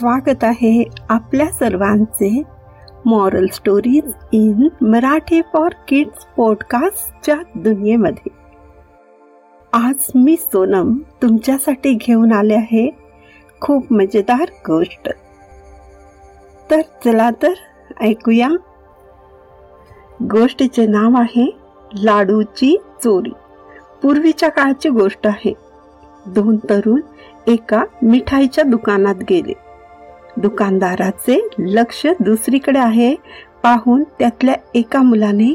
स्वागत आहे आपल्या सर्वांचे moral stories in Marathi for kids पॉडकास्टच्या दुनियेमध्ये. आज मी सोनम तुमच्यासाठी घेऊन आले आहे खूप मजेदार गोष्ट. तर चला तर ऐकूया. गोष्टीचे नाव आहे लाडूची चोरी. पूर्वीच्या काळची गोष्ट आहे. दोन तरुण एका मिठाईच्या दुकानात गेले. दुकानदाराचे लक्ष दुसरीकडे आहे. पाहून त्यातल्या एका मुलाने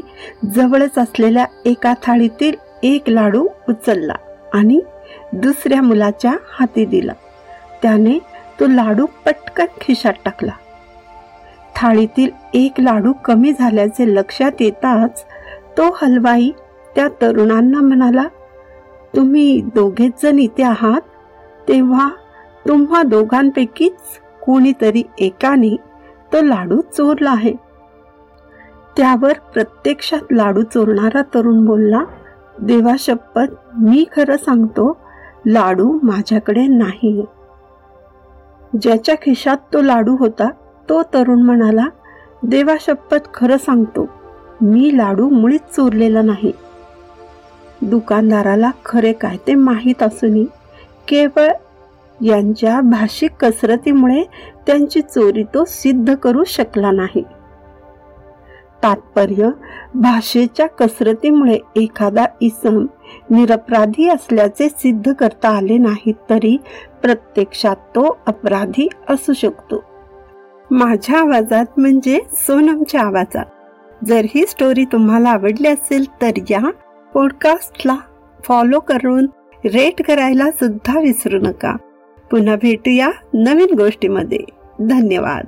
जवळच असलेल्या एका थाळीतील एक लाडू उचलला आणि दुसऱ्या मुलाच्या हाती दिला. त्याने तो लाडू पटकन खिशात टाकला. थाळीतील एक लाडू कमी झाल्याचे लक्षात येताच तो हलवाई त्या तरुणांना म्हणाला तुम्ही दोघेच जण इथे आहात तेव्हा तुम्हा दोघांपैकीच कोणीतरी एकाने तो लाडू चोरला आहे. त्यावर प्रत्यक्षात लाडू चोरणारा तरुण बोलला देवा शपथ मी खरं सांगतो लाडू माझ्याकडे नाही ज्याच्या खिशात तो लाडू होता तो तरुण म्हणाला देवा शपथ खरं सांगतो मी लाडू मुळीच चोरलेला नाही. दुकानदाराला खरे काय ते माहीत असूनही केवळ यांच्या भाषिक कसरतीमुळे त्यांची चोरी तो सिद्ध करू शकला नाही. तात्पर्य भाषेच्या कसरतीमुळे एखादा इसम निरपराधी असल्याचे सिद्ध करता आले नाही तरी प्रत्यक्षात तो अपराधी असू शकतो. माझ्या आवाजात म्हणजे सोनमच्या आवाजात. जर ही स्टोरी तुम्हाला आवडली असेल तर या पॉडकास्टला फॉलो करून रेट करायला सुद्धा विसरू नका. पुन्हा भेटूया नवीन गोष्टीमध्ये. धन्यवाद.